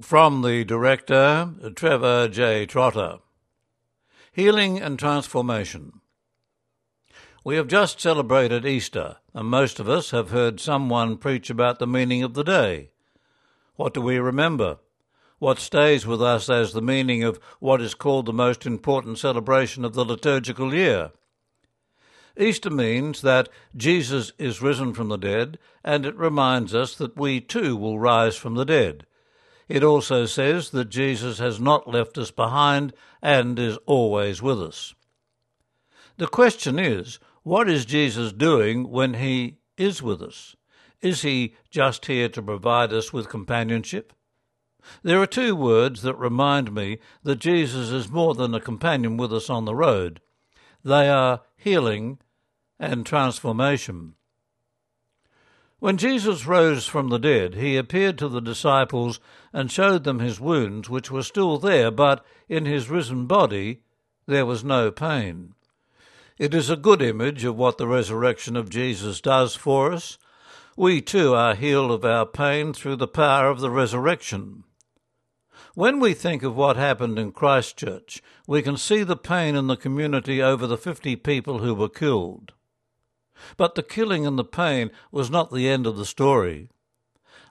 From the director, Trevor J. Trotter. Healing and Transformation. We have just celebrated Easter, and most of us have heard someone preach about the meaning of the day. What do we remember? What stays with us as the meaning of what is called the most important celebration of the liturgical year? Easter means that Jesus is risen from the dead, and it reminds us that we too will rise from the dead. It also says that Jesus has not left us behind and is always with us. The question is, what is Jesus doing when he is with us? Is he just here to provide us with companionship? There are two words that remind me that Jesus is more than a companion with us on the road. They are healing and transformation. When Jesus rose from the dead, he appeared to the disciples and showed them his wounds, which were still there, but in his risen body there was no pain. It is a good image of what the resurrection of Jesus does for us. We too are healed of our pain through the power of the resurrection. When we think of what happened in Christchurch, we can see the pain in the community over the 50 people who were killed. But the killing and the pain was not the end of the story.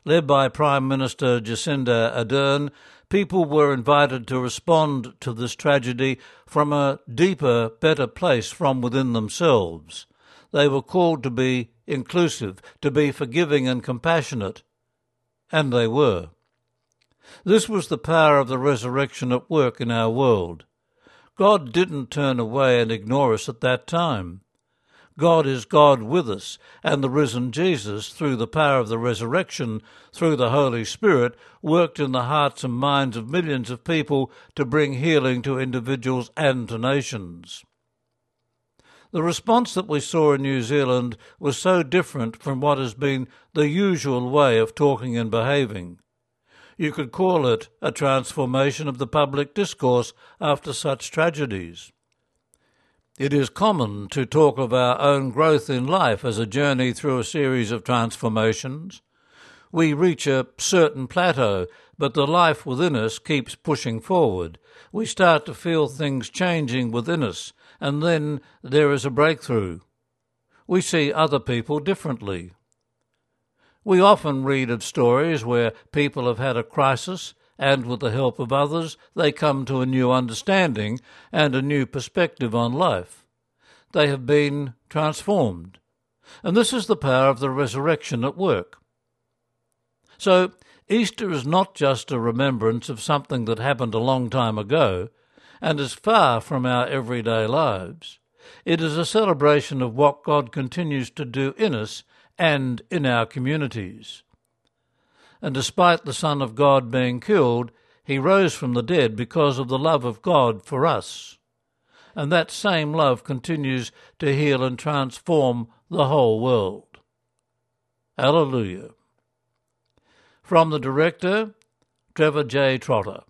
Led by Prime Minister Jacinda Ardern, people were invited to respond to this tragedy from a deeper, better place from within themselves. They were called to be inclusive, to be forgiving and compassionate. And they were. This was the power of the resurrection at work in our world. God didn't turn away and ignore us at that time. God is God with us, and the risen Jesus, through the power of the resurrection, through the Holy Spirit, worked in the hearts and minds of millions of people to bring healing to individuals and to nations. The response that we saw in New Zealand was so different from what has been the usual way of talking and behaving. You could call it a transformation of the public discourse after such tragedies. It is common to talk of our own growth in life as a journey through a series of transformations. We reach a certain plateau, but the life within us keeps pushing forward. We start to feel things changing within us, and then there is a breakthrough. We see other people differently. We often read of stories where people have had a crisis and with the help of others, they come to a new understanding and a new perspective on life. They have been transformed. And this is the power of the resurrection at work. So, Easter is not just a remembrance of something that happened a long time ago and is far from our everyday lives. It is a celebration of what God continues to do in us and in our communities and despite the Son of God being killed, he rose from the dead because of the love of God for us. And that same love continues to heal and transform the whole world. Alleluia. From the director, Trevor J. Trotter.